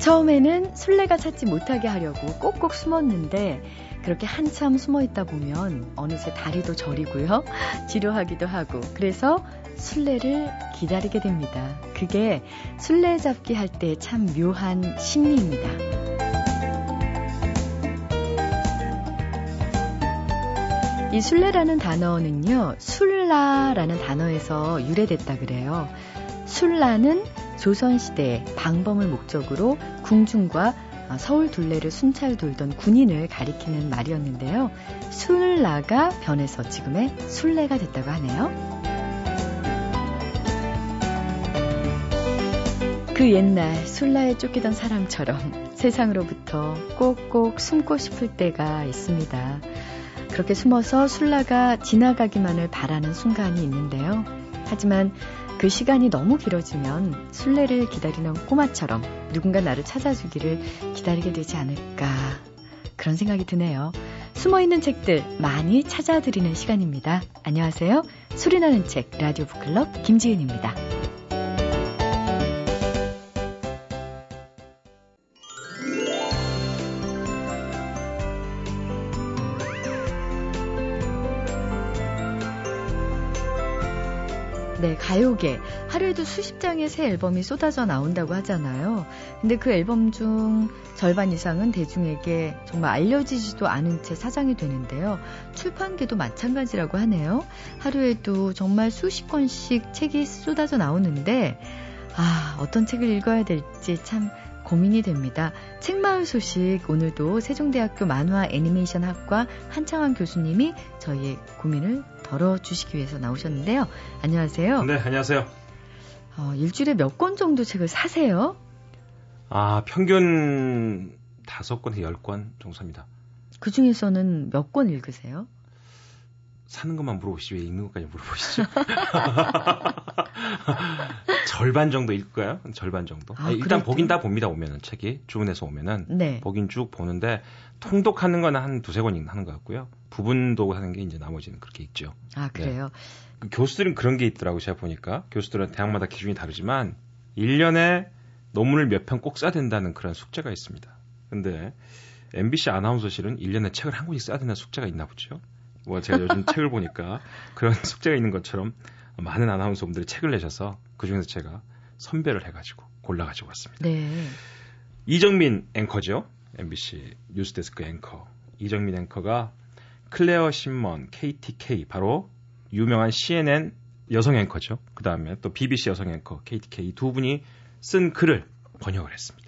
처음에는 술래가 찾지 못하게 하려고 꼭꼭 숨었는데 그렇게 한참 숨어 있다 보면 어느새 다리도 저리고요. 지루하기도 하고 그래서 술래를 기다리게 됩니다. 그게 술래 잡기 할 때 참 묘한 심리입니다. 이 술래라는 단어는요, 술라라는 단어에서 유래됐다 그래요. 술라는 조선시대 방범을 목적으로 궁중과 서울 둘레를 순찰 돌던 군인을 가리키는 말이었는데요. 술라가 변해서 지금의 술래가 됐다고 하네요. 그 옛날 술라에 쫓기던 사람처럼 세상으로부터 꼭꼭 숨고 싶을 때가 있습니다. 그렇게 숨어서 술라가 지나가기만을 바라는 순간이 있는데요. 하지만 그 시간이 너무 길어지면 술래를 기다리는 꼬마처럼 누군가 나를 찾아주기를 기다리게 되지 않을까 그런 생각이 드네요. 숨어 있는 책들 많이 찾아드리는 시간입니다. 안녕하세요. 소리나는 책 라디오 북클럽 김지은입니다. 가요계. 하루에도 수십 장의 새 앨범이 쏟아져 나온다고 하잖아요. 근데 그 앨범 중 절반 이상은 대중에게 정말 알려지지도 않은 채 사장이 되는데요. 출판계도 마찬가지라고 하네요. 하루에도 정말 수십 권씩 책이 쏟아져 나오는데, 아, 어떤 책을 읽어야 될지 참 고민이 됩니다. 책마을 소식 오늘도 세종대학교 만화 애니메이션 학과 한창환 교수님이 저희의 고민을 덜어주시기 위해서 나오셨는데요. 안녕하세요. 네, 안녕하세요. 어, 일주일에 몇 권 정도 책을 사세요? 아, 평균 다섯 권에서 열권 정도 삽니다. 그 중에서는 몇 권 읽으세요? 사는 것만 물어보시지 왜 읽는 것까지 물어보시죠? 절반 정도 읽을까요? 절반 정도. 아, 일단 보긴 다 봅니다. 오면은 책이 주문해서 오면은 네. 보긴 쭉 보는데 통독하는 건한 두세 권 하는 것 같고요. 부분도 하는 게 이제 나머지는 그렇게 있죠. 아 그래요. 네. 교수들은 그런 게 있더라고 제가 보니까 교수들은 대학마다 기준이 다르지만 1년에 논문을 몇 편 꼭 써야 된다는 그런 숙제가 있습니다. 근데 MBC 아나운서실은 1년에 책을 한 권씩 써야 된다는 숙제가 있나 보죠. 뭐 제가 요즘 책을 보니까 그런 숙제가 있는 것처럼 많은 아나운서분들이 책을 내셔서 그 중에서 제가 선별을 해가지고 골라가지고 왔습니다. 네. 이정민 앵커죠. MBC 뉴스데스크 앵커. 이정민 앵커가 클레어 쉽먼 케티 케이 바로 유명한 CNN 여성 앵커죠. 그 다음에 또 BBC 여성 앵커 케티 케이 두 분이 쓴 글을 번역을 했습니다.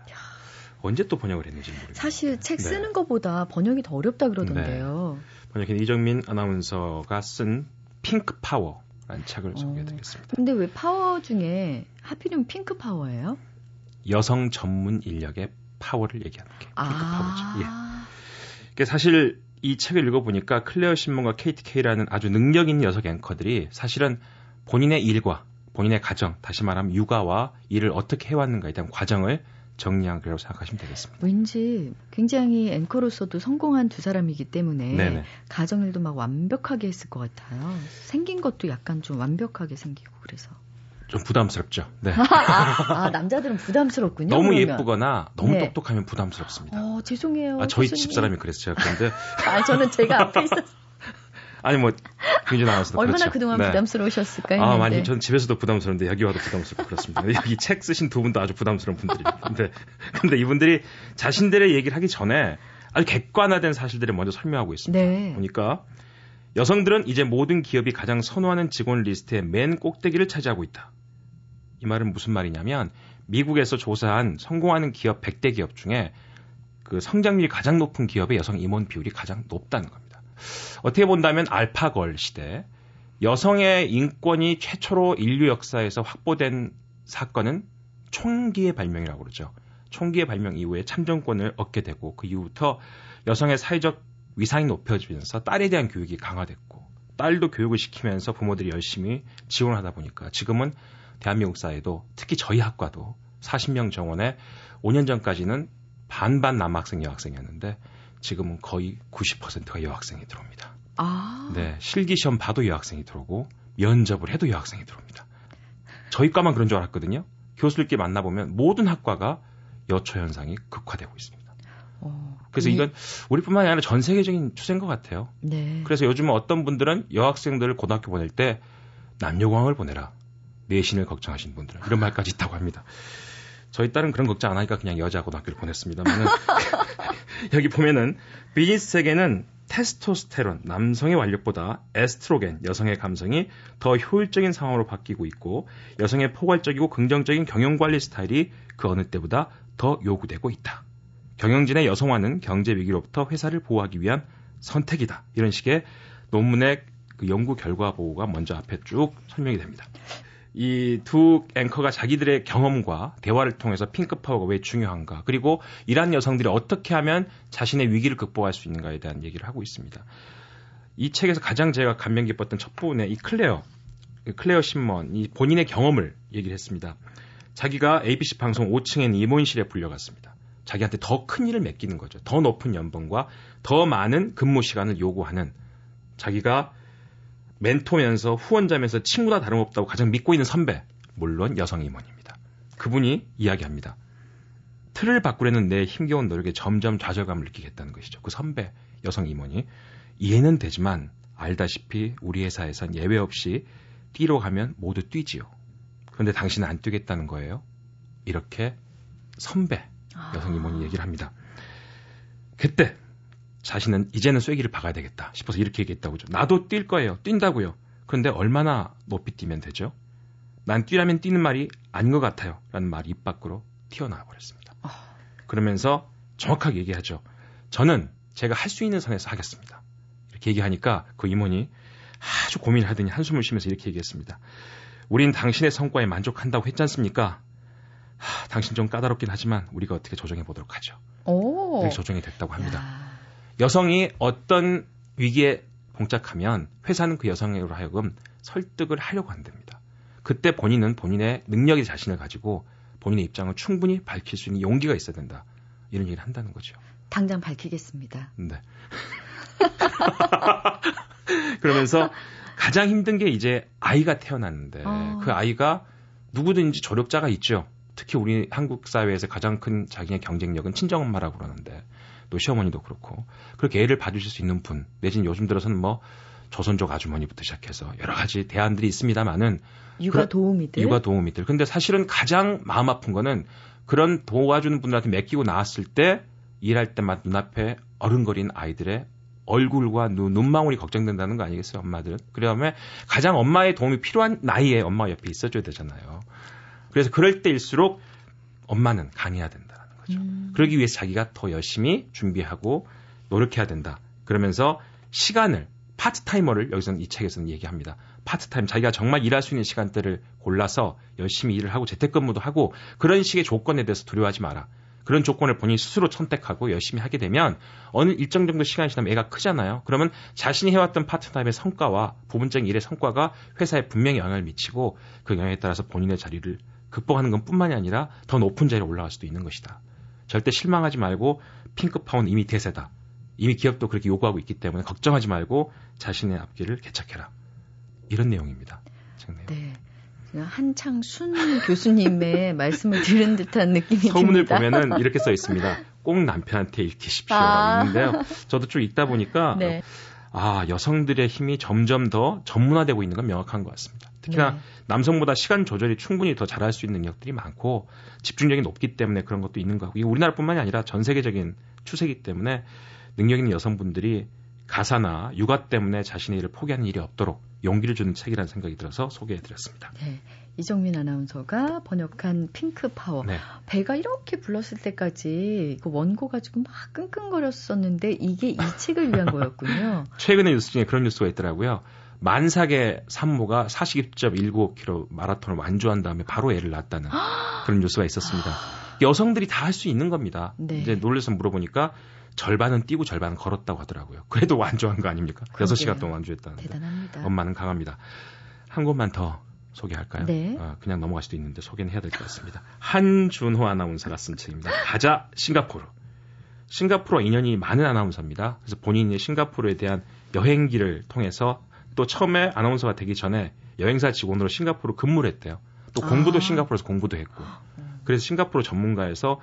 언제 또 번역을 했는지 모르겠어요. 사실 책 네. 쓰는 네. 것보다 번역이 더 어렵다 그러던데요. 네. 번역인 이정민 아나운서가 쓴 핑크 파워라는 책을 어. 소개해드리겠습니다. 근데 왜 파워 중에 하필이면 핑크 파워예요? 여성 전문 인력의 파워를 얘기하는 게 핑크 아. 파워죠. 예. 사실 이 책을 읽어보니까 클레어 쉽먼과 케티 케이라는 아주 능력 있는 여성 앵커들이 사실은 본인의 일과 본인의 가정, 다시 말하면 육아와 일을 어떻게 해왔는가에 대한 과정을 정리한 글이라고 생각하시면 되겠습니다. 왠지 굉장히 앵커로서도 성공한 두 사람이기 때문에 네네. 가정일도 막 완벽하게 했을 것 같아요. 생긴 것도 약간 좀 완벽하게 생기고 그래서. 좀 부담스럽죠. 네. 아, 아, 남자들은 부담스럽군요. 너무 그러면. 예쁘거나 너무 네. 똑똑하면 부담스럽습니다. 어, 죄송해요. 아, 저희 집사람이 그랬어요. 그런데 아, 저는 제가 앞에 있었 아니 뭐 굉장히 나왔어요. 얼마나 그렇죠. 그동안 네. 부담스러우셨을까요? 아 많이 전 집에서도 부담스러운데 여기 와도 부담스럽고 그렇습니다. 여기 책 쓰신 두 분도 아주 부담스러운 분들입니다. 근데 근데 이분들이 자신들의 얘기를 하기 전에 아주 객관화된 사실들을 먼저 설명하고 있습니다. 네. 보니까 여성들은 이제 모든 기업이 가장 선호하는 직원 리스트의 맨 꼭대기를 차지하고 있다. 이 말은 무슨 말이냐면 미국에서 조사한 성공하는 기업 100대 기업 중에 그 성장률이 가장 높은 기업의 여성 임원 비율이 가장 높다는 겁니다. 어떻게 본다면 알파걸 시대 여성의 인권이 최초로 인류 역사에서 확보된 사건은 총기의 발명이라고 그러죠. 총기의 발명 이후에 참정권을 얻게 되고 그 이후부터 여성의 사회적 위상이 높여지면서 딸에 대한 교육이 강화됐고 딸도 교육을 시키면서 부모들이 열심히 지원을 하다 보니까 지금은 대한민국 사회도 특히 저희 학과도 40명 정원에 5년 전까지는 반반 남학생 여학생이었는데 지금은 거의 90%가 여학생이 들어옵니다. 아. 네, 실기 시험 봐도 여학생이 들어오고 면접을 해도 여학생이 들어옵니다. 저희 과만 그런 줄 알았거든요. 교수들끼리 만나보면 모든 학과가 여초 현상이 극화되고 있습니다. 어, 그래서 이... 이건 우리뿐만이 아니라 전 세계적인 추세인 것 같아요. 네. 그래서 요즘은 어떤 분들은 여학생들을 고등학교 보낼 때 남녀광을 보내라. 내신을 걱정하시는 분들은 이런 말까지 있다고 합니다. 저희 딸은 그런 걱정 안 하니까 그냥 여자 고등학교를 보냈습니다만은 여기 보면은 비즈니스 세계는 테스토스테론 남성의 완력보다 에스트로겐 여성의 감성이 더 효율적인 상황으로 바뀌고 있고 여성의 포괄적이고 긍정적인 경영 관리 스타일이 그 어느 때보다 더 요구되고 있다. 경영진의 여성화는 경제 위기로부터 회사를 보호하기 위한 선택이다. 이런 식의 논문의 그 연구 결과 보고가 먼저 앞에 쭉 설명이 됩니다. 이 두 앵커가 자기들의 경험과 대화를 통해서 핑크 파워가 왜 중요한가 그리고 이란 여성들이 어떻게 하면 자신의 위기를 극복할 수 있는가에 대한 얘기를 하고 있습니다. 이 책에서 가장 제가 감명 깊었던 첫 부분에 이 클레어 클레어 쉽먼 이 본인의 경험을 얘기를 했습니다. 자기가 ABC 방송 5층에 있는 임원실에 불려갔습니다. 자기한테 더 큰 일을 맡기는 거죠. 더 높은 연봉과 더 많은 근무 시간을 요구하는 자기가 멘토면서 후원자면서 친구나 다름없다고 가장 믿고 있는 선배, 물론 여성 임원입니다. 그분이 이야기합니다. 틀을 바꾸려는 내 힘겨운 노력에 점점 좌절감을 느끼겠다는 것이죠. 그 선배, 여성 임원이 이해는 되지만 알다시피 우리 회사에선 예외 없이 뛰러 가면 모두 뛰지요. 그런데 당신은 안 뛰겠다는 거예요. 이렇게 선배, 여성 임원이 얘기를 합니다. 그때 자신은 이제는 쐐기를 박아야 되겠다 싶어서 이렇게 얘기했다고 죠 나도 뛸 거예요. 뛴다고요. 그런데 얼마나 높이 뛰면 되죠? 난 뛰라면 뛰는 말이 아닌 것 같아요. 라는 말이 입 밖으로 튀어나와 버렸습니다. 그러면서 정확하게 얘기하죠. 저는 제가 할 수 있는 선에서 하겠습니다. 이렇게 얘기하니까 그 임원이 아주 고민을 하더니 한숨을 쉬면서 이렇게 얘기했습니다. 우린 당신의 성과에 만족한다고 했지 않습니까? 하, 당신 좀 까다롭긴 하지만 우리가 어떻게 조정해 보도록 하죠. 오. 조정이 됐다고 합니다. 야. 여성이 어떤 위기에 봉착하면 회사는 그 여성으로 하여금 설득을 하려고 한답니다. 그때 본인은 본인의 능력의 자신을 가지고 본인의 입장을 충분히 밝힐 수 있는 용기가 있어야 된다. 이런 얘기를 한다는 거죠. 당장 밝히겠습니다. 네. 그러면서 가장 힘든 게 이제 아이가 태어났는데 어. 그 아이가 누구든지 조력자가 있죠. 특히 우리 한국 사회에서 가장 큰 자기의 경쟁력은 친정엄마라고 그러는데 또 시어머니도 그렇고 그렇게 애를 봐주실 수 있는 분 내지는 요즘 들어서는 뭐 조선족 아주머니부터 시작해서 여러 가지 대안들이 있습니다만은 육아 도우미들 육아 도우미들 근데 사실은 가장 마음 아픈 거는 그런 도와주는 분들한테 맡기고 나왔을 때 일할 때마다 눈앞에 어른거린 아이들의 얼굴과 눈, 눈망울이 걱정된다는 거 아니겠어요, 엄마들은? 그러면 가장 엄마의 도움이 필요한 나이에 엄마 옆에 있어줘야 되잖아요. 그래서 그럴 때일수록 엄마는 강해야 된다. 거죠. 음. 그러기 위해서 자기가 더 열심히 준비하고 노력해야 된다. 그러면서 시간을 파트타이머를 여기서는 이 책에서는 얘기합니다. 파트타임 자기가 정말 일할 수 있는 시간대를 골라서 열심히 일을 하고 재택근무도 하고 그런 식의 조건에 대해서 두려워하지 마라. 그런 조건을 본인이 스스로 선택하고 열심히 하게 되면 어느 일정 정도 시간이 지나면 애가 크잖아요. 그러면 자신이 해왔던 파트타임의 성과와 부분적인 일의 성과가 회사에 분명히 영향을 미치고 그 영향에 따라서 본인의 자리를 극복하는 것 뿐만이 아니라 더 높은 자리에 올라갈 수도 있는 것이다. 절대 실망하지 말고 핑크파운 이미 대세다. 이미 기업도 그렇게 요구하고 있기 때문에 걱정하지 말고 자신의 앞길을 개척해라. 이런 내용입니다. 네. 한창순 교수님의 말씀을 들은 듯한 느낌이 서문을 듭니다. 보면은 이렇게 써 있습니다. 꼭 남편한테 읽히십시오. 아. 있는데요. 저도 쭉 읽다 보니까 네. 아 여성들의 힘이 점점 더 전문화되고 있는 건 명확한 것 같습니다. 특히나 네. 남성보다 시간 조절이 충분히 더 잘할 수 있는 능력들이 많고 집중력이 높기 때문에 그런 것도 있는 것 같고 이게 우리나라뿐만이 아니라 전 세계적인 추세이기 때문에 능력 있는 여성분들이 가사나 육아 때문에 자신의 일을 포기하는 일이 없도록 용기를 주는 책이라는 생각이 들어서 소개해드렸습니다. 네. 이정민 아나운서가 번역한 핑크 파워. 네. 배가 이렇게 불렀을 때까지 그 원고 가지고 막 끙끙거렸었는데 이게 이 책을 위한 거였군요. 최근의 뉴스 중에 그런 뉴스가 있더라고요. 만삭의 산모가 42.19km 마라톤을 완주한 다음에 바로 애를 낳았다는 그런 뉴스가 있었습니다. 여성들이 다 할 수 있는 겁니다. 네. 이제 놀래서 물어보니까 절반은 뛰고 절반은 걸었다고 하더라고요. 그래도 완주한 거 아닙니까? 그러게요. 6시간 동안 완주했다는데. 대단합니다. 엄마는 강합니다. 한 곳만 더 소개할까요? 네. 어, 그냥 넘어갈 수도 있는데 소개는 해야 될 것 같습니다. 한준호 아나운서가 쓴 책입니다. 가자 싱가포르. 싱가포르와 인연이 많은 아나운서입니다. 그래서 본인이 싱가포르에 대한 여행기를 통해서 또 처음에 아나운서가 되기 전에 여행사 직원으로 싱가포르 근무를 했대요. 또 공부도 아. 싱가포르에서 공부도 했고. 그래서 싱가포르 전문가에서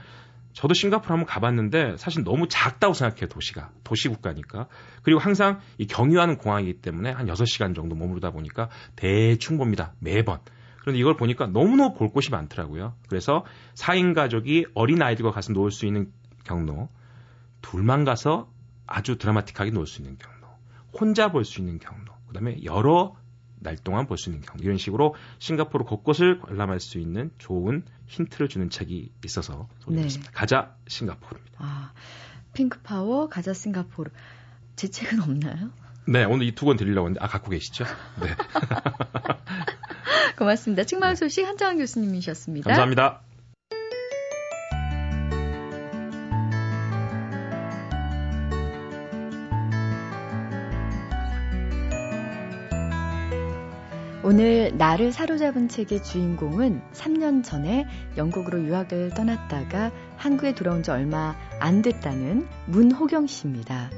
저도 싱가포르 한번 가봤는데 사실 너무 작다고 생각해요, 도시가. 도시 국가니까. 그리고 항상 이 경유하는 공항이기 때문에 한 6시간 정도 머무르다 보니까 대충 봅니다. 매번. 그런데 이걸 보니까 너무너무 볼 곳이 많더라고요. 그래서 4인 가족이 어린 아이들과 가서 놀 수 있는 경로, 둘만 가서 아주 드라마틱하게 놀 수 있는 경로, 혼자 볼 수 있는 경로, 그 다음에 여러 날 동안 볼 수 있는 경로, 이런 식으로 싱가포르 곳곳을 관람할 수 있는 좋은 힌트를 주는 책이 있어서 소개했습니다. 네. 가자 싱가포르입니다. 아, 핑크 파워 가자 싱가포르. 제 책은 없나요? 네, 오늘 이 두 권 드리려고 했는데, 아, 갖고 계시죠? 네. 고맙습니다. 책마을 소식 한정환 교수님이셨습니다. 감사합니다. 오늘 나를 사로잡은 책의 주인공은 3년 전에 영국으로 유학을 떠났다가 한국에 돌아온 지 얼마 안 됐다는 문호경 씨입니다.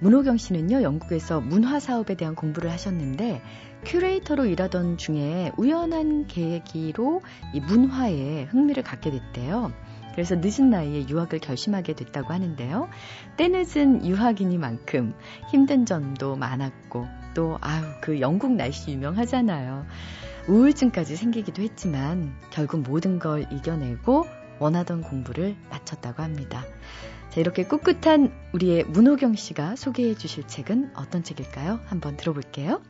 문호경 씨는요, 영국에서 문화 사업에 대한 공부를 하셨는데 큐레이터로 일하던 중에 우연한 계기로 이 문화에 흥미를 갖게 됐대요. 그래서 늦은 나이에 유학을 결심하게 됐다고 하는데요. 때늦은 유학이니만큼 힘든 점도 많았고 또 아유 그 영국 날씨 유명하잖아요. 우울증까지 생기기도 했지만 결국 모든 걸 이겨내고 원하던 공부를 마쳤다고 합니다. 자, 이렇게 꿋꿋한 우리의 문호경 씨가 소개해 주실 책은 어떤 책일까요? 한번 들어볼게요.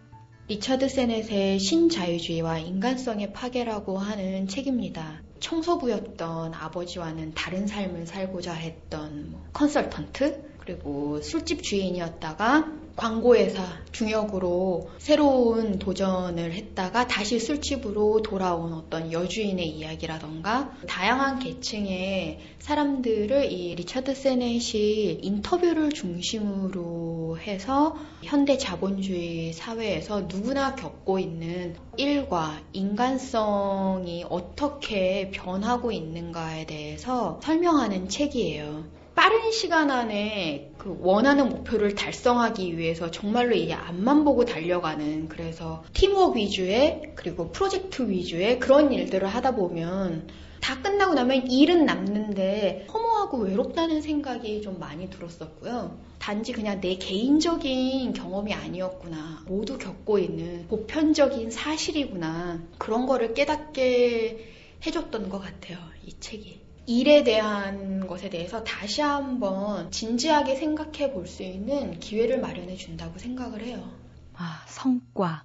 리처드 세넷의 신자유주의와 인간성의 파괴라고 하는 책입니다. 청소부였던 아버지와는 다른 삶을 살고자 했던 뭐 컨설턴트 그리고 술집 주인이었다가 광고회사 중역으로 새로운 도전을 했다가 다시 술집으로 돌아온 어떤 여주인의 이야기라던가 다양한 계층의 사람들을 이 리처드 세넷이 인터뷰를 중심으로 해서 현대 자본주의 사회에서 누구나 겪고 있는 일과 인간성이 어떻게 변하고 있는가에 대해서 설명하는 책이에요. 빠른 시간 안에 그 원하는 목표를 달성하기 위해서 정말로 이게 앞만 보고 달려가는 그래서 팀워크 위주의 그리고 프로젝트 위주의 그런 일들을 하다 보면 다 끝나고 나면 일은 남는데 허무하고 외롭다는 생각이 좀 많이 들었었고요. 단지 그냥 내 개인적인 경험이 아니었구나. 모두 겪고 있는 보편적인 사실이구나. 그런 거를 깨닫게 해줬던 것 같아요. 이 책이. 일에 대한 것에 대해서 다시 한번 진지하게 생각해 볼 수 있는 기회를 마련해 준다고 생각을 해요. 아, 성과,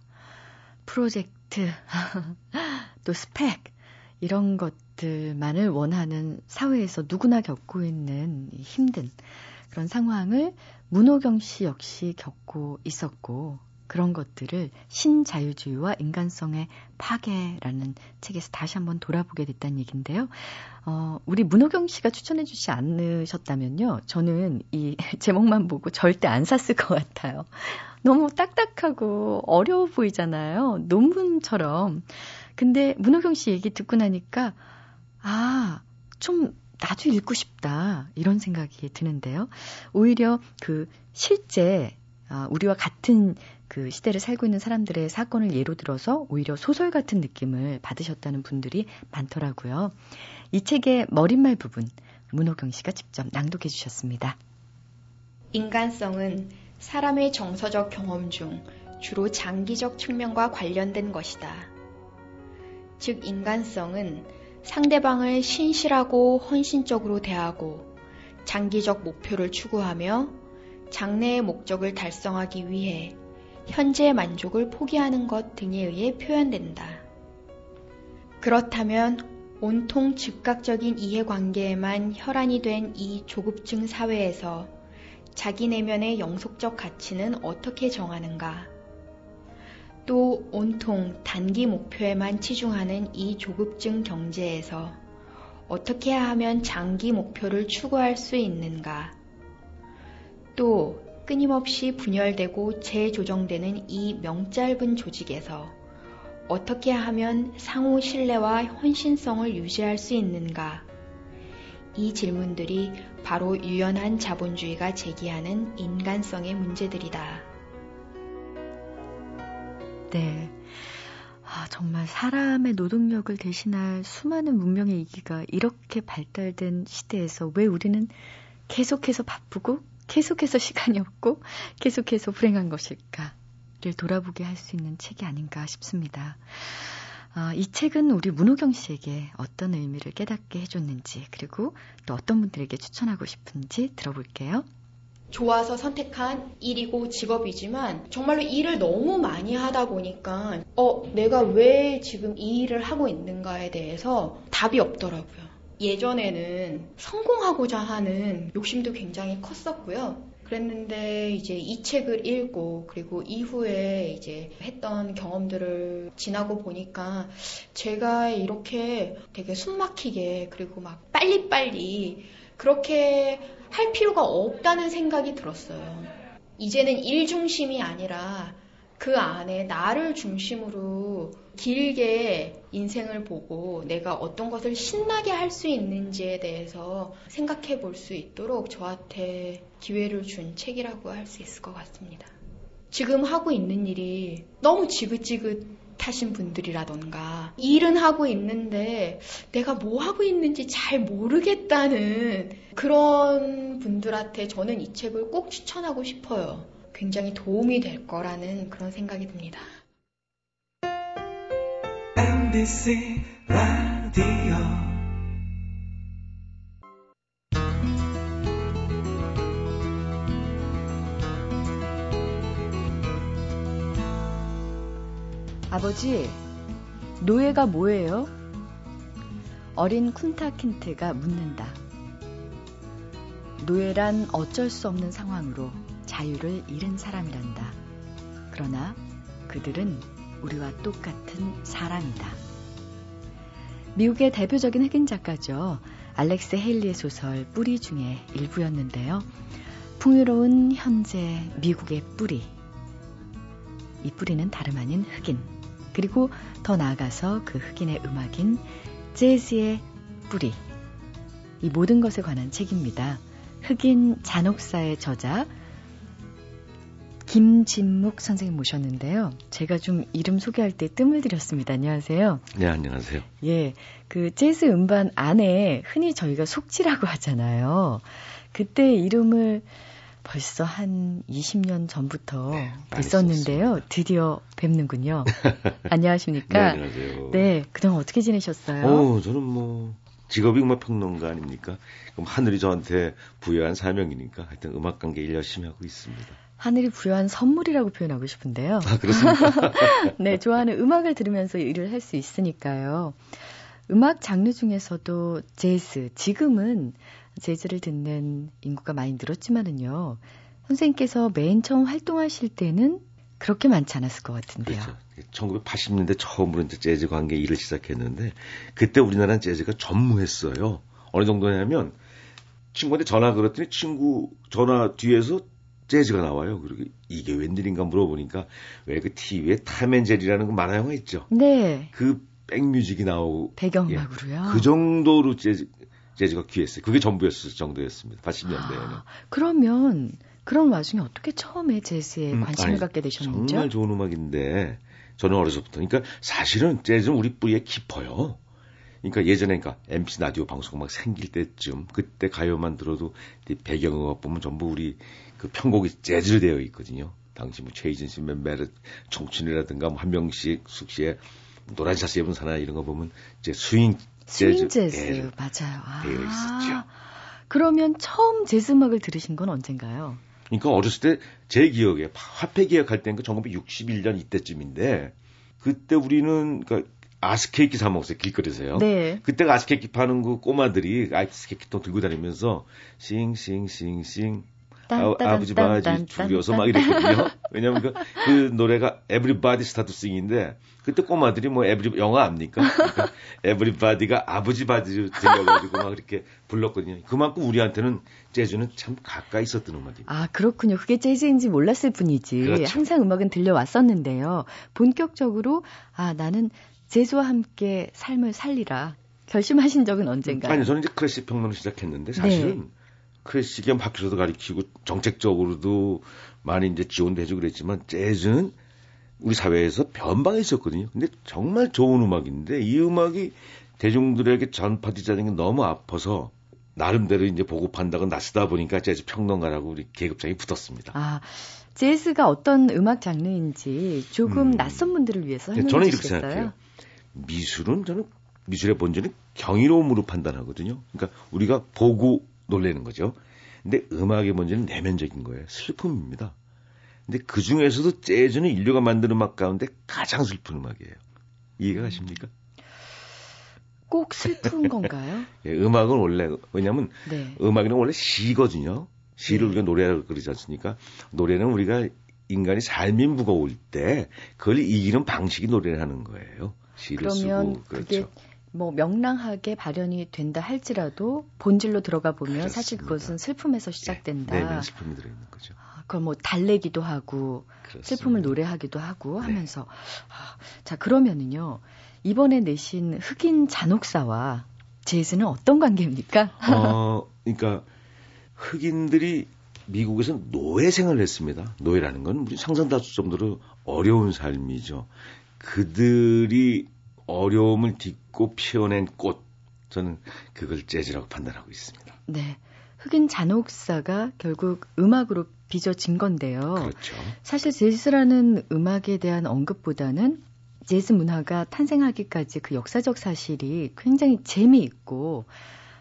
프로젝트, 또 스펙, 이런 것들만을 원하는 사회에서 누구나 겪고 있는 힘든 그런 상황을 문호경 씨 역시 겪고 있었고, 그런 것들을 신자유주의와 인간성의 파괴라는 책에서 다시 한번 돌아보게 됐다는 얘기인데요. 어, 우리 문호경 씨가 추천해 주지 않으셨다면요. 저는 이 제목만 보고 절대 안 샀을 것 같아요. 너무 딱딱하고 어려워 보이잖아요. 논문처럼. 근데 문호경 씨 얘기 듣고 나니까 아, 좀 나도 읽고 싶다. 이런 생각이 드는데요. 오히려 그 실제 아, 우리와 같은 그 시대를 살고 있는 사람들의 사건을 예로 들어서 오히려 소설 같은 느낌을 받으셨다는 분들이 많더라고요. 이 책의 머릿말 부분 문호경 씨가 직접 낭독해 주셨습니다. 인간성은 사람의 정서적 경험 중 주로 장기적 측면과 관련된 것이다. 즉, 인간성은 상대방을 신실하고 헌신적으로 대하고 장기적 목표를 추구하며 장래의 목적을 달성하기 위해 현재 만족을 포기하는 것 등에 의해 표현된다. 그렇다면 온통 즉각적인 이해관계에만 혈안이 된 이 조급증 사회에서 자기 내면의 영속적 가치는 어떻게 정하는가? 또 온통 단기 목표에만 치중하는 이 조급증 경제에서 어떻게 하면 장기 목표를 추구할 수 있는가? 또 끊임없이 분열되고 재조정되는 이 명짧은 조직에서 어떻게 하면 상호 신뢰와 헌신성을 유지할 수 있는가? 이 질문들이 바로 유연한 자본주의가 제기하는 인간성의 문제들이다. 네. 아, 정말 사람의 노동력을 대신할 수많은 문명의 이기가 이렇게 발달된 시대에서 왜 우리는 계속해서 바쁘고 계속해서 시간이 없고 계속해서 불행한 것일까를 돌아보게 할 수 있는 책이 아닌가 싶습니다. 아, 이 책은 우리 문호경 씨에게 어떤 의미를 깨닫게 해줬는지 그리고 또 어떤 분들에게 추천하고 싶은지 들어볼게요. 좋아서 선택한 일이고 직업이지만 정말로 일을 너무 많이 하다 보니까 어 내가 왜 지금 이 일을 하고 있는가에 대해서 답이 없더라고요. 예전에는 성공하고자 하는 욕심도 굉장히 컸었고요. 그랬는데 이제 이 책을 읽고 그리고 이후에 이제 했던 경험들을 지나고 보니까 제가 이렇게 되게 숨막히게 그리고 막 빨리빨리 그렇게 할 필요가 없다는 생각이 들었어요. 이제는 일 중심이 아니라 그 안에 나를 중심으로 길게 인생을 보고 내가 어떤 것을 신나게 할 수 있는지에 대해서 생각해 볼 수 있도록 저한테 기회를 준 책이라고 할 수 있을 것 같습니다. 지금 하고 있는 일이 너무 지긋지긋하신 분들이라던가 일은 하고 있는데 내가 뭐 하고 있는지 잘 모르겠다는 그런 분들한테 저는 이 책을 꼭 추천하고 싶어요. 굉장히 도움이 될 거라는 그런 생각이 듭니다. MBC 라디오 아버지, 노예가 뭐예요? 어린 쿤타킨트가 묻는다. 노예란 어쩔 수 없는 상황으로 자유를 잃은 사람이란다. 그러나 그들은 우리와 똑같은 사람이다. 미국의 대표적인 흑인 작가죠. 알렉스 헤일리의 소설 뿌리 중에 일부였는데요. 풍요로운 현재 미국의 뿌리. 이 뿌리는 다름 아닌 흑인. 그리고 더 나아가서 그 흑인의 음악인 재즈의 뿌리. 이 모든 것에 관한 책입니다. 흑인 잔혹사의 저자 김진묵 선생님 모셨는데요. 제가 좀 이름 소개할 때 뜸을 들였습니다. 안녕하세요. 네, 안녕하세요. 예. 그 재즈 음반 안에 흔히 저희가 속지라고 하잖아요. 그때 이름을 벌써 한 20년 전부터 네, 있었는데요. 드디어 뵙는군요. 안녕하십니까? 네, 안녕하세요. 네, 그동안 어떻게 지내셨어요? 어, 저는 뭐 직업이 음악 평론가 아닙니까? 그럼 하늘이 저한테 부여한 사명이니까 하여튼 음악 관계 일 열심히 하고 있습니다. 하늘이 부여한 선물이라고 표현하고 싶은데요. 아, 그렇습니까? 네, 좋아하는 음악을 들으면서 일을 할 수 있으니까요. 음악 장르 중에서도 재즈, 지금은 재즈를 듣는 인구가 많이 늘었지만은요. 선생님께서 맨 처음 활동하실 때는 그렇게 많지 않았을 것 같은데요. 그렇죠. 1980년대 처음으로 이제 재즈 관계 일을 시작했는데 그때 우리나라는 재즈가 전무했어요. 어느 정도냐면 친구한테 전화 걸었더니 친구 전화 뒤에서 재즈가 나와요. 그리고 이게 웬일인가 물어보니까 왜 그 TV에 타멘젤이라는 그 만화 영화 있죠. 네. 그 백뮤직이 나오고 배경음악으로요. 예, 그 정도로 재즈 재즈가 귀했어요. 그게 전부였을 정도였습니다. 80년대에는. 아, 그러면 그런 와중에 어떻게 처음에 재즈에 음, 관심을 아니, 갖게 되셨는지? 정말 좋은 음악인데 저는 어려서부터. 그러니까 사실은 재즈는 우리 뿌리에 깊어요. 그러니까 예전에 그러니까 MC 라디오 방송 막 생길 때쯤 그때 가요만 들어도 배경음악 보면 전부 우리 그 편곡이 재즈로 되어 있거든요. 당시 뭐 최희진 씨, 메르 청춘이라든가 뭐 한명씩 숙시에 노란 샤스 입은 사나이 이런 거 보면 이제 스윙 재즈, 스윙 재즈 예, 맞아요. 아, 되어 있었죠. 그러면 처음 재즈 음악을 들으신 건 언젠가요? 그러니까 어렸을 때 제 기억에 화폐 개혁할 때는 1961년 이때쯤인데 그때 우리는 그러니까 아이스케키 사 먹었어요 길거리에서요. 네. 그때가 아이스케키 파는 그 꼬마들이 아이스케키 통 들고 다니면서 싱싱싱싱 아, 버지 바지 죽여서 막 이랬거든요. 왜냐면 그, 그 노래가 Everybody Start Sing인데 그때 꼬마들이 뭐 에브리 영어 압니까? 그러니까 에브리바디가 아버지 바지 들려가지고 막 이렇게 불렀거든요. 그만큼 우리한테는 재즈는 참 가까이 있었던 음악입니다. 아 그렇군요. 그게 재즈인지 몰랐을 뿐이지 그렇죠. 항상 음악은 들려왔었는데요. 본격적으로 아 나는 재즈와 함께 삶을 살리라 결심하신 적은 언젠가요? 아니 저는 이제 클래식 평론을 시작했는데 사실은 네. 클래식은 박교서도 가리키고 정책적으로도 많이 이제 지원도 해주고 그랬지만 재즈는 우리 사회에서 변방에 있었거든요. 근데 정말 좋은 음악인데 이 음악이 대중들에게 전파되자는 게 너무 아파서 나름대로 이제 보급한다고 나서다 보니까 재즈 평론가라고 우리 계급장이 붙었습니다. 아, 재즈가 어떤 음악 장르인지 조금 음, 낯선 분들을 위해서 설명해 저는 이렇게 생각해요. 미술은 저는 미술의 본질은 경이로움으로 판단하거든요. 그러니까 우리가 보고 놀래는 거죠. 근데 음악의 본질은 내면적인 거예요. 슬픔입니다. 근데 그 중에서도 재즈는 인류가 만든 음악 가운데 가장 슬픈 음악이에요. 이해가 가십니까? 꼭 슬픈 건가요? 예, 음악은 원래 왜냐하면 네. 음악은 원래 시거든요. 시를 네. 우리가 노래라고 그러지 않습니까? 노래는 우리가 인간이 삶이 무거울 때 그걸 이기는 방식이 노래를 하는 거예요. 시를 그러면 쓰고 그렇죠. 그게 뭐 명랑하게 발현이 된다 할지라도 본질로 들어가 보면 그렇습니다. 사실 그것은 슬픔에서 시작된다. 네, 내면 슬픔이 들어 있는 거죠. 아, 그걸 뭐 달래기도 하고 그렇습니다. 슬픔을 노래하기도 하고 네. 하면서 아, 자 그러면은요 이번에 내신 흑인 잔혹사와 재즈는 어떤 관계입니까? 어, 그러니까 흑인들이 미국에서 노예 생활을 했습니다. 노예라는 건 상상도 할수 정도로 어려운 삶이죠. 그들이 어려움을 딛고 피어낸 꽃, 저는 그걸 재즈라고 판단하고 있습니다. 네. 흑인 잔혹사가 결국 음악으로 빚어진 건데요. 그렇죠. 사실 재즈라는 음악에 대한 언급보다는 재즈 문화가 탄생하기까지 그 역사적 사실이 굉장히 재미있고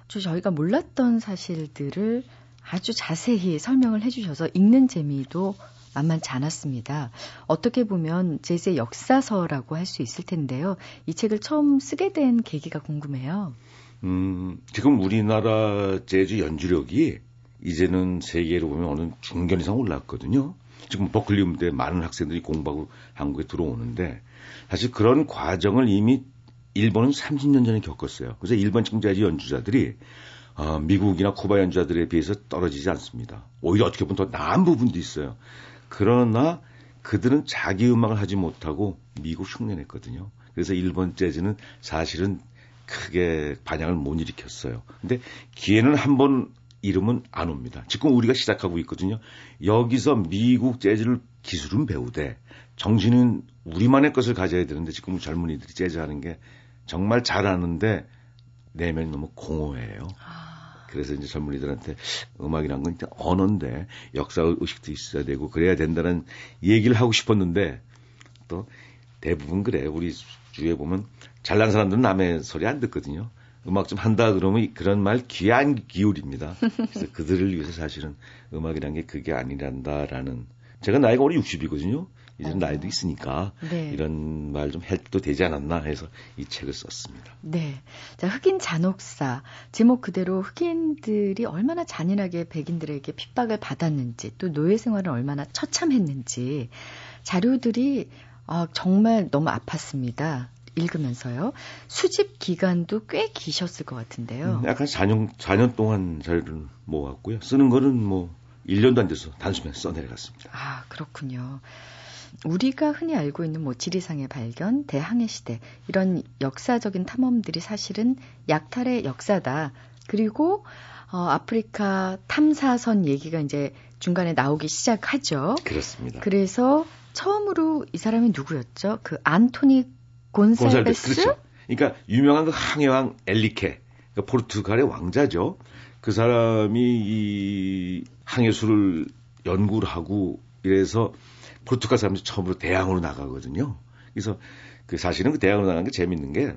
저희가 몰랐던 사실들을 아주 자세히 설명을 해주셔서 읽는 재미도 만만치 않았습니다. 어떻게 보면 재즈의 역사서라고 할 수 있을 텐데요. 이 책을 처음 쓰게 된 계기가 궁금해요. 음, 지금 우리나라 재즈 연주력이 이제는 세계로 보면 어느 중견 이상 올랐거든요. 지금 버클리 음대 많은 학생들이 공부하고 한국에 들어오는데 사실 그런 과정을 이미 일본은 30년 전에 겪었어요. 그래서 일본 재즈 연주자들이 어, 미국이나 쿠바 연주자들에 비해서 떨어지지 않습니다. 오히려 어떻게 보면 더 나은 부분도 있어요. 그러나 그들은 자기 음악을 하지 못하고 미국 흉내냈거든요. 그래서 일본 재즈는 사실은 크게 반향을 못 일으켰어요. 근데 기회는 한번 이름은 안 옵니다. 지금 우리가 시작하고 있거든요. 여기서 미국 재즈를 기술은 배우되 정신은 우리만의 것을 가져야 되는데 지금 젊은이들이 재즈 하는 게 정말 잘하는데 내면이 너무 공허해요. 아. 그래서 이제 젊은이들한테 음악이란 건 언어인데 역사 의식도 있어야 되고 그래야 된다는 얘기를 하고 싶었는데 또 대부분 그래. 우리 주위에 보면 잘난 사람들은 남의 소리 안 듣거든요. 음악 좀 한다 그러면 그런 말안 기울입니다. 그래서 그들을 위해서 사실은 음악이란 게 그게 아니란다라는 제가 나이가 올해 60이거든요. 이제 어. 나이도 있으니까 네. 이런 말좀 해도 되지 않았나 해서 이 책을 썼습니다. 네. 자, 흑인 잔혹사. 제목 그대로 흑인들이 얼마나 잔인하게 백인들에게 핍박을 받았는지 또 노예 생활을 얼마나 처참했는지 자료들이 아, 정말 너무 아팠습니다. 읽으면서요. 수집 기간도 꽤 기셨을 것 같은데요. 음, 약간 4년, 4년 동안 자료를 모았고요. 쓰는 거는 뭐 1년도 안 돼서 단숨에 써내려갔습니다. 아, 그렇군요. 우리가 흔히 알고 있는 뭐 지리상의 발견, 대항해 시대 이런 역사적인 탐험들이 사실은 약탈의 역사다. 그리고 어, 아프리카 탐사선 얘기가 이제 중간에 나오기 시작하죠. 그렇습니다. 그래서 처음으로 이 사람이 누구였죠? 그 안토니 곤살베스. 그렇죠. 그러니까 유명한 그 항해왕 엘리케, 그러니까 포르투갈의 왕자죠. 그 사람이 이 항해술을 연구를 하고 이래서 포르투갈 사람들이 처음으로 대항으로 나가거든요. 그래서 그 사실은 그 대항으로 나가는 게 재밌는 게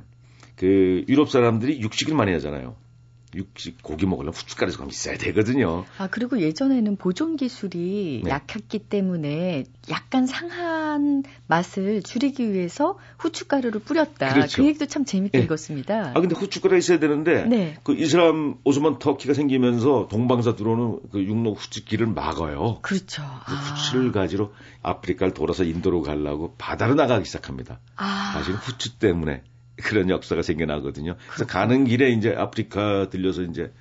그 유럽 사람들이 육식을 많이 하잖아요. 육식 고기 먹으려면 후춧가루가 좀 있어야 되거든요. 아 그리고 예전에는 보존 기술이 네. 약했기 때문에 약간 상한 맛을 줄이기 위해서 후춧가루를 뿌렸다. 그렇죠. 그 얘기도 참 재밌게 네. 읽었습니다. 아 근데 후춧가루 있어야 되는데 네. 그 이슬람 오스만 터키가 생기면서 동방사 들어오는 그 육로 후춧길을 막아요. 그렇죠. 그 아. 후추를 가지러 아프리카를 돌아서 인도로 가려고 바다로 나가기 시작합니다. 아. 사실 후추 때문에. 그런 역사가 생겨나거든요. 그래서 가는 길에 이제 아프리카 들려서 이제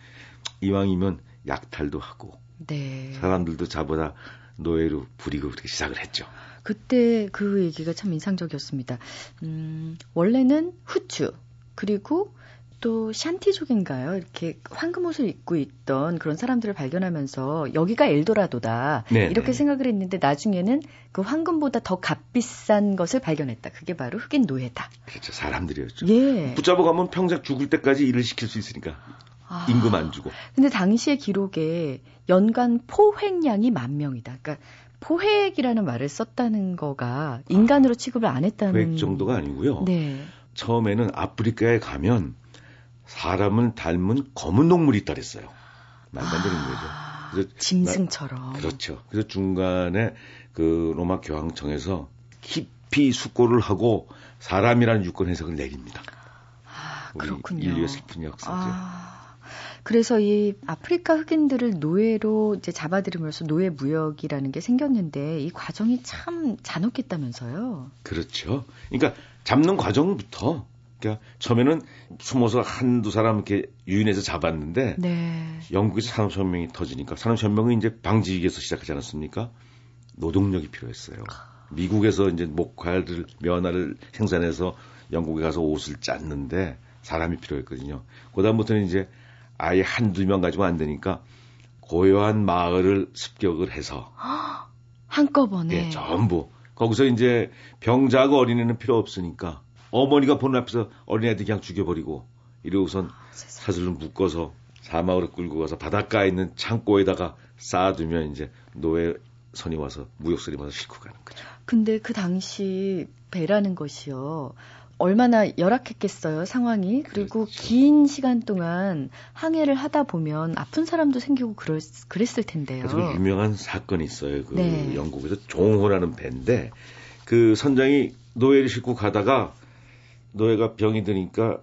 이왕이면 약탈도 하고 네. 사람들도 잡아다 노예로 부리고 그렇게 시작을 했죠. 그때 그 얘기가 참 인상적이었습니다. 음, 원래는 후추 그리고 또 샨티족인가요? 이렇게 황금 옷을 입고 있던 그런 사람들을 발견하면서 여기가 엘도라도다 네, 이렇게 네. 생각을 했는데 나중에는 그 황금보다 더 값비싼 것을 발견했다. 그게 바로 흑인 노예다. 그렇죠. 사람들이었죠. 예. 붙잡아 가면 평생 죽을 때까지 일을 시킬 수 있으니까. 아, 임금 안 주고. 근데 당시의 기록에 연간 포획량이 만 명이다. 그러니까 포획이라는 말을 썼다는 거가 인간으로 취급을 안 했다는. 포획 정도가 아니고요. 네. 처음에는 아프리카에 가면 사람을 닮은 검은 동물이 있다 그랬어요. 말도 안 되는 거죠. 그래서 짐승처럼. 나, 그렇죠. 그래서 중간에 그 로마 교황청에서 깊이 숙고를 하고 사람이라는 유권 해석을 내립니다. 아, 그렇군요. 인류의 슬픈 역사죠. 아. 그래서 이 아프리카 흑인들을 노예로 이제 잡아들임으로써 노예 무역이라는 게 생겼는데 이 과정이 참 잔혹했다면서요. 그렇죠. 그러니까 잡는 과정부터 그러니까 처음에는 숨어서 한두 사람 이렇게 유인해서 잡았는데 네. 영국에서 산업혁명이 터지니까 산업혁명은 이제 방지기에서 시작하지 않았습니까? 노동력이 필요했어요. 미국에서 이제 목화를 면화를 생산해서 영국에 가서 옷을 짰는데 사람이 필요했거든요. 그다음부터는 이제 아예 한두 명 가지고 안 되니까 고요한 마을을 습격을 해서 한꺼번에 네, 전부 거기서 이제 병자고 어린애는 필요 없으니까 어머니가 보는 앞에서 어린애들 그냥 죽여버리고 이러고선 아, 사슬로 묶어서 사막으로 끌고 가서 바닷가에 있는 창고에다가 쌓아두면 이제 노예 선이 와서 무역선이 와서 싣고 가는 거죠. 근데 그 당시 배라는 것이요. 얼마나 열악했겠어요, 상황이. 그리고 그렇죠. 긴 시간 동안 항해를 하다 보면 아픈 사람도 생기고 그랬, 그랬을 텐데요. 그 유명한 사건이 있어요. 그 네. 영국에서 종호라는 배인데 그 선장이 노예를 싣고 가다가 노예가 병이 드니까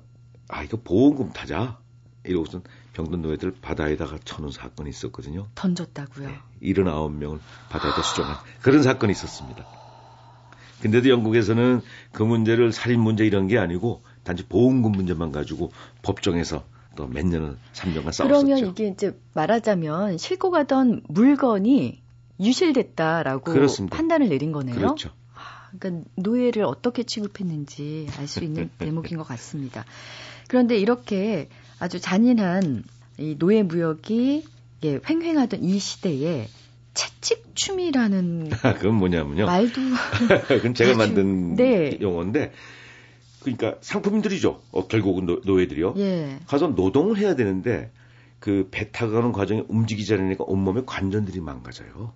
아 이거 보험금 타자 이러고선 병든 노예들 바다에다가 쳐놓은 사건이 있었거든요. 던졌다고요? 네, 79명을 바다에다 수정한 그런 사건이 있었습니다. 근데도 영국에서는 그 문제를 살인 문제 이런 게 아니고 단지 보험금 문제만 가지고 법정에서 또 몇 년을 3년간 싸웠었죠. 그러면 이게 이제 말하자면 싣고 가던 물건이 유실됐다라고 그렇습니다. 판단을 내린 거네요. 그렇죠. 아, 그러니까 노예를 어떻게 취급했는지 알 수 있는 대목인 것 같습니다. 그런데 이렇게 아주 잔인한 이 노예 무역이 예, 횡행하던 이 시대에 채찍춤이라는 그건 뭐냐면요. 말도 그건 제가 만든 네. 용어인데 그러니까 상품들이죠. 어, 결국은 노, 예들이요 예. 가서 노동을 해야 되는데 그 배 타가는 과정에 움직이지 않으니까 온몸에 관절들이 망가져요.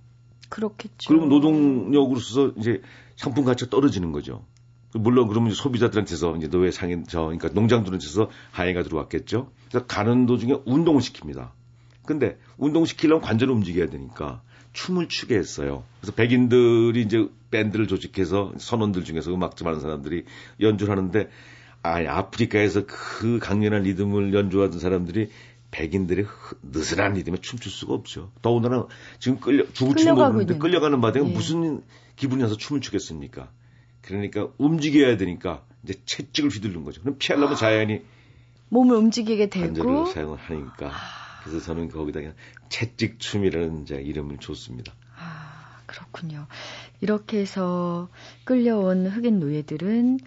그렇겠죠. 그러면 노동력으로서 이제 상품 가치가 떨어지는 거죠. 물론 그러면 소비자들한테서 이제 노예 상인 저 그러니까 농장들한테서 항의가 들어왔겠죠. 그래서 가는 도중에 운동을 시킵니다. 근데 운동 시키려면 관절을 움직여야 되니까 춤을 추게 했어요. 그래서 백인들이 이제 밴드를 조직해서 선원들 중에서 음악 좀 하는 사람들이 연주를 하는데 아, 아프리카에서 그 강렬한 리듬을 연주하던 사람들이 백인들의 느슨한 리듬에 춤출 수가 없죠. 더군다나 지금 끌려 죽을 줄 모르는데 끌려가는 바닥에 예. 무슨 기분이 나서 춤을 추겠습니까? 그러니까 움직여야 되니까 이제 채찍을 휘두른 거죠. 그럼 피하려면 자연히 몸을 움직이게 되고 관절을 사용을 하니까. 아. 그래서 저는 거기다 그냥 채찍 춤이라는 이제 이름을 줬습니다. 아, 그렇군요. 이렇게 해서 끌려온 흑인 노예들은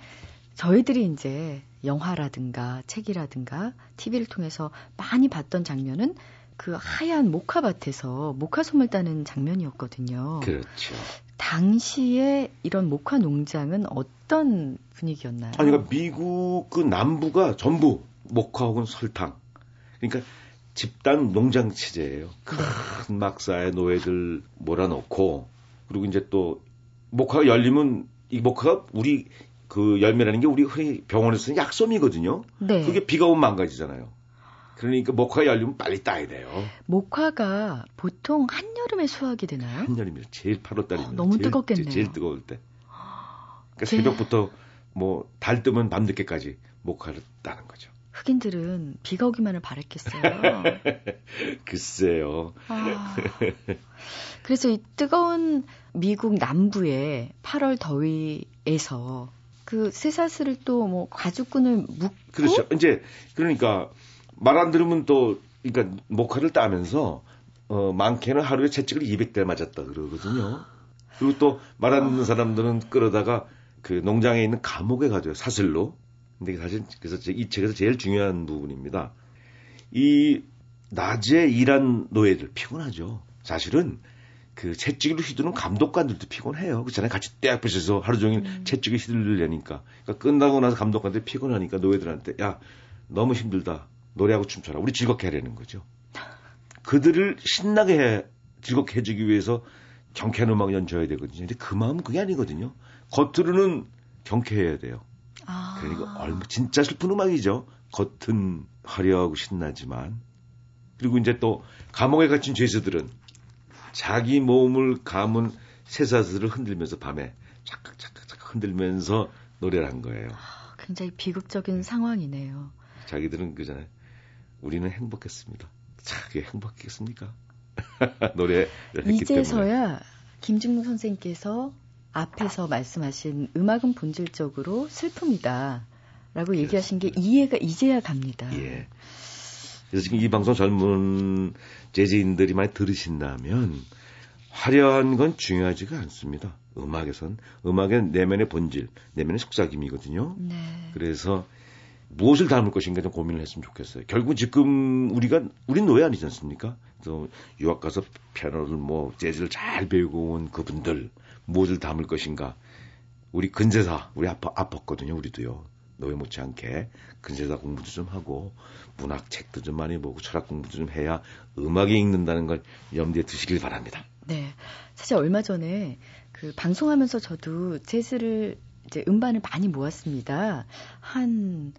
저희들이 이제 영화라든가 책이라든가 TV를 통해서 많이 봤던 장면은 그 하얀 모카밭에서 모카솜을 따는 장면이었거든요. 그렇죠. 당시에 이런 모카 농장은 어떤 분위기였나요? 아니, 그러니까 미국 그 남부가 전부 모카 혹은 설탕. 그러니까 집단 농장 체제예요. 큰 막사에 노예들 몰아넣고 그리고 이제 또 목화가 열리면 이 목화가 우리 그 열매라는 게 우리 흔히 병원에서 쓰는 약솜이거든요. 네. 그게 비가 오면 망가지잖아요. 그러니까 목화가 열리면 빨리 따야 돼요. 목화가 보통 한여름에 수확이 되나요? 한여름이요. 제일 8월달이면 어, 너무 제일, 뜨겁겠네요. 제일 뜨거울 때. 그러니까 제... 새벽부터 뭐 달 뜨면 밤늦게까지 목화를 따는 거죠. 흑인들은 비가 오기만을 바랬겠어요. 글쎄요. 아, 그래서 이 뜨거운 미국 남부의 8월 더위에서 그 쇠사슬을 또 뭐 가죽끈을 묶고 그렇죠. 이제 그러니까 말 안 들으면 또 그러니까 목화를 따면서 어 많게는 하루에 채찍을 200대 맞았다 그러거든요. 그리고 또 말 안 듣는 사람들은 끌어다가 그 농장에 있는 감옥에 가져요 사슬로 근데 사실 그래서 이 책에서 제일 중요한 부분입니다. 이 낮에 일한 노예들 피곤하죠. 사실은 그 채찍으로 휘두르는 감독관들도 피곤해요. 그렇잖아요. 같이 떼 앞에서 하루 종일 음. 채찍을 휘두르려니까. 그러니까 끝나고 나서 감독관들 피곤하니까 노예들한테 야 너무 힘들다. 노래하고 춤춰라. 우리 즐겁게 하려는 거죠. 그들을 신나게 해, 즐겁게 해주기 위해서 경쾌한 음악을 연주해야 되거든요. 근데 그 마음은 그게 아니거든요. 겉으로는 경쾌해야 돼요. 아. 그러니까 얼마 진짜 슬픈 음악이죠. 겉은 화려하고 신나지만 그리고 이제 또 감옥에 갇힌 죄수들은 자기 몸을 감은 쇠사슬을 흔들면서 밤에 착각 착각 착각 흔들면서 노래를 한 거예요. 아, 굉장히 비극적인 상황이네요. 자기들은 그잖아요. 우리는 행복했습니다. 자기 행복했겠습니까? 노래 이제서야 김중무 선생님께서 앞에서 말씀하신 음악은 본질적으로 슬픔이다. 라고 얘기하신 게 이해가 이제야 갑니다. 예. 그래서 지금 이 방송 젊은 재즈인들이 많이 들으신다면 화려한 건 중요하지가 않습니다. 음악에선 음악의 내면의 본질, 내면의 속삭임이거든요. 네. 그래서 무엇을 담을 것인가 좀 고민을 했으면 좋겠어요. 결국 지금 우리가 우린 노예 아니지 않습니까? 그래서 유학 가서 피아노를 뭐 재즈를 잘 배우고 온 그분들 무엇을 담을 것인가? 우리 근세사 우리 아파 아팠거든요. 우리도요. 노예 못지않게 근세사 공부도 좀 하고 문학 책도 좀 많이 보고 철학 공부도 좀 해야 음악이 읽는다는 걸 염두에 두시길 바랍니다. 네. 사실 얼마 전에 그 방송하면서 저도 재즈를 이제 음반을 많이 모았습니다. 한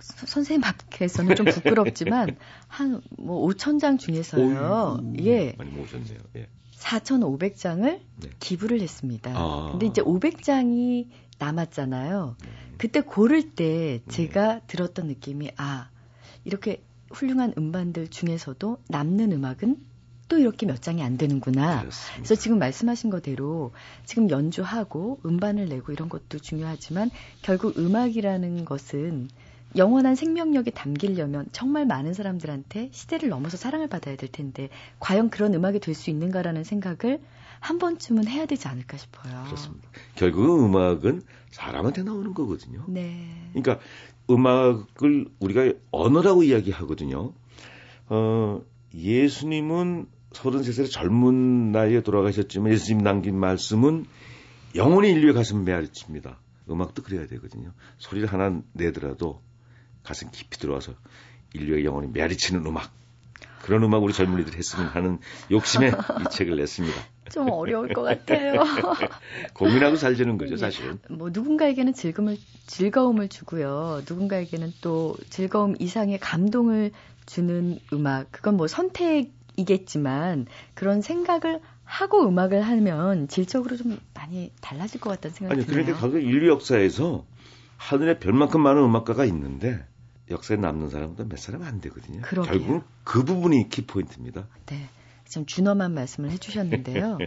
선생님 앞에서는 좀 부끄럽지만 한 뭐 5천 장 중에서요. 오, 예. 많이 모으셨네요. 예. 4,500장을 네. 기부를 했습니다. 아. 근데 이제 500장이 남았잖아요. 네. 그때 고를 때 네. 제가 네. 들었던 느낌이 아, 이렇게 훌륭한 음반들 중에서도 남는 음악은 또 이렇게 몇 장이 안 되는구나. 그렇습니다. 그래서 지금 말씀하신 거대로 지금 연주하고 음반을 내고 이런 것도 중요하지만 결국 음악이라는 것은 영원한 생명력이 담기려면 정말 많은 사람들한테 시대를 넘어서 사랑을 받아야 될 텐데 과연 그런 음악이 될 수 있는가라는 생각을 한 번쯤은 해야 되지 않을까 싶어요. 그렇습니다. 결국 음악은 사람한테 나오는 거거든요. 네. 그러니까 음악을 우리가 언어라고 이야기하거든요. 어, 예수님은 33살의 젊은 나이에 돌아가셨지만 예수님 남긴 말씀은 영원히 인류의 가슴 메아리칩니다. 음악도 그래야 되거든요. 소리를 하나 내더라도 가슴 깊이 들어와서 인류의 영혼이 메아리치는 음악. 그런 음악 우리 젊은이들이 했으면 하는 욕심에 이 책을 냈습니다. 좀 어려울 것 같아요. 고민하고 살자는 거죠, 사실은. 뭐 누군가에게는 즐거움을 즐거움을 주고요. 누군가에게는 또 즐거움 이상의 감동을 주는 음악. 그건 뭐 선택이겠지만 그런 생각을 하고 음악을 하면 질적으로 좀 많이 달라질 것 같다는 생각이 드네요. 아니, 그런데 인류 역사에서 하늘에 별만큼 많은 음악가가 있는데 역사에 남는 사람도 몇 사람 안 되거든요. 그러게요. 결국 그 부분이 키포인트입니다. 네. 좀 준엄한 말씀을 해주셨는데요.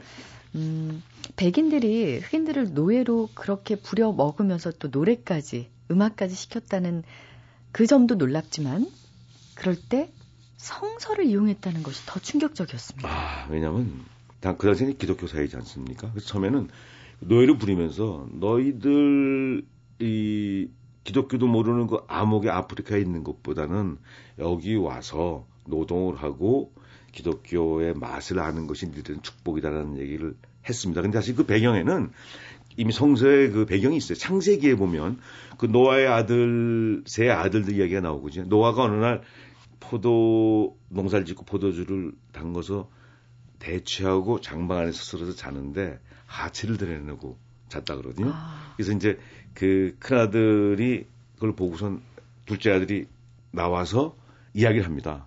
음, 백인들이 흑인들을 노예로 그렇게 부려 먹으면서 또 노래까지, 음악까지 시켰다는 그 점도 놀랍지만, 그럴 때 성서를 이용했다는 것이 더 충격적이었습니다. 아, 왜냐면, 그 당시에는 기독교 사회지 않습니까? 그래서 처음에는 노예를 부리면서 너희들 이 기독교도 모르는 그 암흑의 아프리카에 있는 것보다는 여기 와서 노동을 하고 기독교의 맛을 아는 것이 니들은 축복이다라는 얘기를 했습니다. 근데 사실 그 배경에는 이미 성서의 그 배경이 있어요. 창세기에 보면 그 노아의 아들, 세 아들들 이야기가 나오거든요. 노아가 어느 날 포도 농사를 짓고 포도주를 담궈서 대취하고 장방 안에 서스러서 자는데 하체를 드러내고 잤다 그러거든요. 아. 그래서 이제 그 큰아들이 그걸 보고선 둘째 아들이 나와서 이야기를 합니다.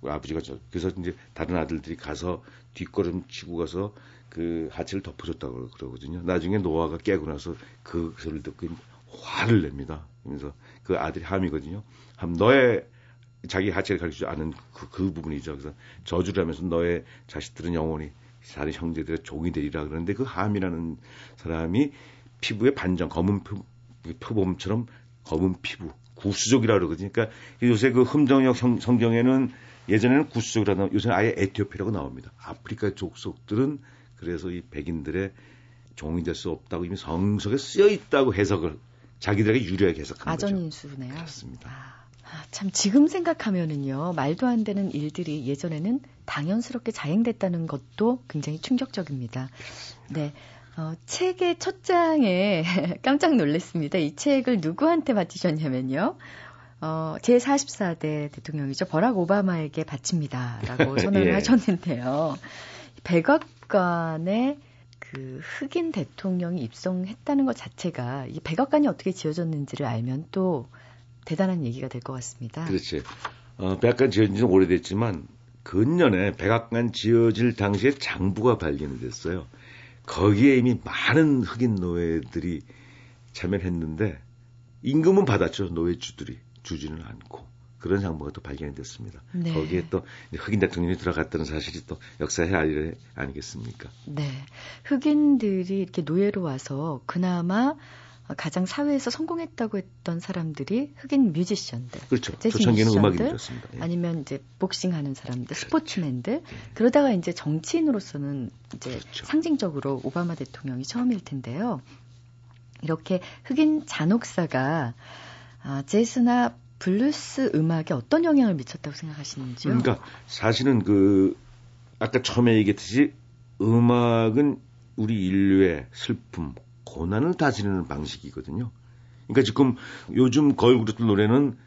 그 아버지가 저, 그래서 이제 다른 아들들이 가서 뒷걸음 치고 가서 그 하체를 덮어줬다고 그러거든요. 나중에 노아가 깨고 나서 그 소리를 듣고 화를 냅니다. 그러면서 그 아들이 함이거든요. 함 너의 자기 하체를 가르치지 않은 그, 그 부분이죠. 그래서 저주를 하면서 너의 자식들은 영원히 다른 형제들의 종이 되리라 그러는데 그 함이라는 사람이 피부에 반점 검은 표, 표범처럼 검은 피부 구수족이라 그러거든요. 그러니까 요새 그 흠정역 성, 성경에는 예전에는 구수족이라고 요새는 아예 에티오피라고 나옵니다. 아프리카 족속들은 그래서 이 백인들의 종이 될 수 없다고 이미 성석에 쓰여 있다고 해석을 자기들에게 유리하게 해석한 아전인수네요. 그렇습니다. 아, 참 지금 생각하면은요 말도 안 되는 일들이 예전에는 당연스럽게 자행됐다는 것도 굉장히 충격적입니다. 네. 어, 책의 첫 장에 깜짝 놀랐습니다. 이 책을 누구한테 바치셨냐면요. 어, 제44대 대통령이죠. 버락 오바마에게 바칩니다. 라고 선언을 예. 하셨는데요. 백악관에 그 흑인 대통령이 입성했다는 것 자체가 이 백악관이 어떻게 지어졌는지를 알면 또 대단한 얘기가 될 것 같습니다. 그렇지. 어, 백악관 지어진 지는 오래됐지만 근년에 백악관 지어질 당시에 장부가 발견이 됐어요. 거기에 이미 많은 흑인 노예들이 참여했는데 임금은 받았죠. 노예주들이 주지는 않고 그런 장부가 또 발견이 됐습니다. 네. 거기에 또 흑인 대통령이 들어갔다는 사실이 또 역사의 아리 아니겠습니까? 네. 흑인들이 이렇게 노예로 와서 그나마 가장 사회에서 성공했다고 했던 사람들이 흑인 뮤지션들. 그렇죠. 재즈 초창기는 뮤지션들. 예. 아니면 이제 복싱하는 사람들, 그렇죠. 스포츠맨들. 그러다가 이제 정치인으로서는 이제 그렇죠. 상징적으로 오바마 대통령이 처음일 텐데요. 이렇게 흑인 잔혹사가 아, 재즈나 블루스 음악에 어떤 영향을 미쳤다고 생각하시는지요? 그러니까 사실은 그 아까 처음에 얘기했듯이 음악은 우리 인류의 슬픔, 고난을 다스리는 방식이거든요. 그러니까 지금 요즘 걸그룹들 노래는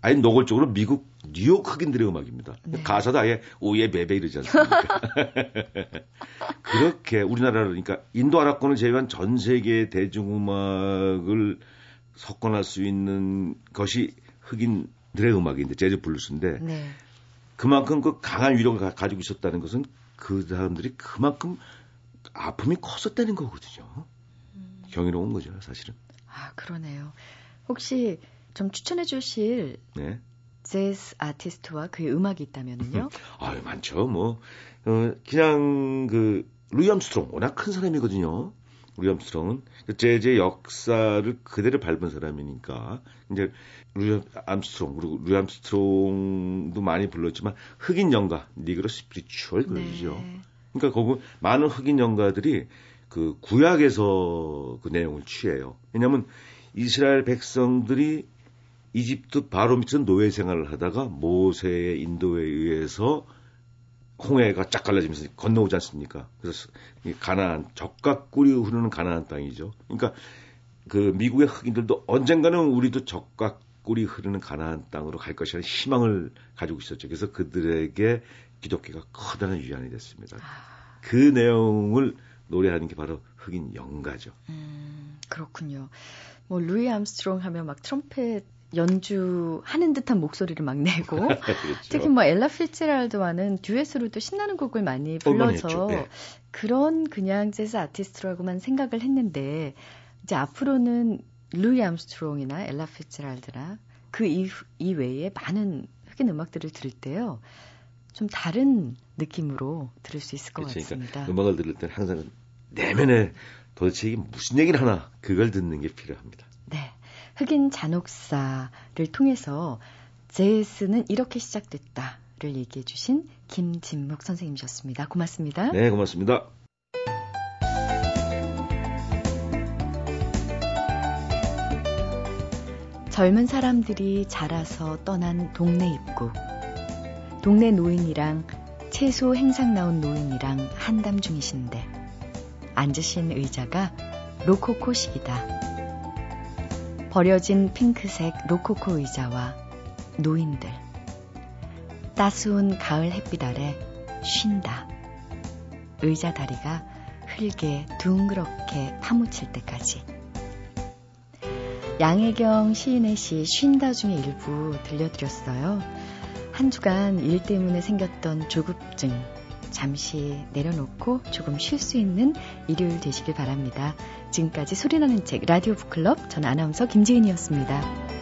아예 노골적으로 미국 뉴욕 흑인들의 음악입니다. 네. 가사도 아예 oh yeah baby 이러지 않습니까? 그렇게 우리나라를 그러니까 인도 아랍권을 제외한 전 세계의 대중음악을 석권할 수 있는 것이 흑인들의 음악인데 재즈 블루스인데 네. 그만큼 그 강한 위력을 가, 가지고 있었다는 것은 그 사람들이 그만큼 아픔이 컸었다는 거거든요. 경이로운 거죠, 사실은. 아, 그러네요. 혹시 좀 추천해 주실 네. 재즈 아티스트와 그의 음악이 있다면요? 아유, 많죠. 뭐, 어, 그냥 그, 루이 암스트롱, 워낙 큰 사람이거든요. 루이 암스트롱은 그 재즈의 역사를 그대로 밟은 사람이니까, 이제, 루이 암스트롱, 그리고 루이 암스트롱도 많이 불렀지만, 흑인 연가, Negro spiritual 그러죠. 네. 그러니까 거기 많은 흑인 연가들이 그 구약에서 그 내용을 취해요. 왜냐하면 이스라엘 백성들이 이집트 바로 밑에서 노예 생활을 하다가 모세의 인도에 의해서 홍해가 쫙 갈라지면서 건너오지 않습니까? 그래서 이 가나안 적각 꿀이 흐르는 가나안 땅이죠. 그러니까 그 미국의 흑인들도 언젠가는 우리도 적각 꿀이 흐르는 가나안 땅으로 갈 것이라는 희망을 가지고 있었죠. 그래서 그들에게 기독교가 커다란 위안이 됐습니다. 그 내용을 노래하는 게 바로 흑인 연가죠. 음, 그렇군요. 뭐 루이 암스트롱 하면 막 트럼펫 연주하는 듯한 목소리를 막 내고 그렇죠. 특히 뭐 엘라 피츠제랄드와는 듀엣으로도 신나는 곡을 많이 불러서. 예. 그런 그냥 재즈 아티스트라고만 생각을 했는데 이제 앞으로는 루이 암스트롱이나 엘라 피츠제랄드나 그 이, 이외에 많은 흑인 음악들을 들을 때요. 좀 다른 느낌으로 들을 수 있을 것 그렇죠. 같습니다. 그러니까 음악을 들을 때는 항상 내면에 도대체 이게 무슨 얘기를 하나 그걸 듣는 게 필요합니다. 네. 흑인 잔혹사를 통해서 재즈는 이렇게 시작됐다를 얘기해 주신 김진묵 선생님이셨습니다. 고맙습니다. 네, 고맙습니다. 젊은 사람들이 자라서 떠난 동네 입구. 동네 노인이랑 채소 행상 나온 노인이랑 한담 중이신데 앉으신 의자가 로코코식이다. 버려진 핑크색 로코코 의자와 노인들. 따스운 가을 햇빛 아래 쉰다. 의자 다리가 흙에 둥그렇게 파묻힐 때까지. 양혜경 시인의 시 쉰다 중에 일부 들려드렸어요. 한 주간 일 때문에 생겼던 조급증 잠시 내려놓고 조금 쉴 수 있는 일요일 되시길 바랍니다. 지금까지 소리나는 책 라디오 북클럽 전 아나운서 김지은이었습니다.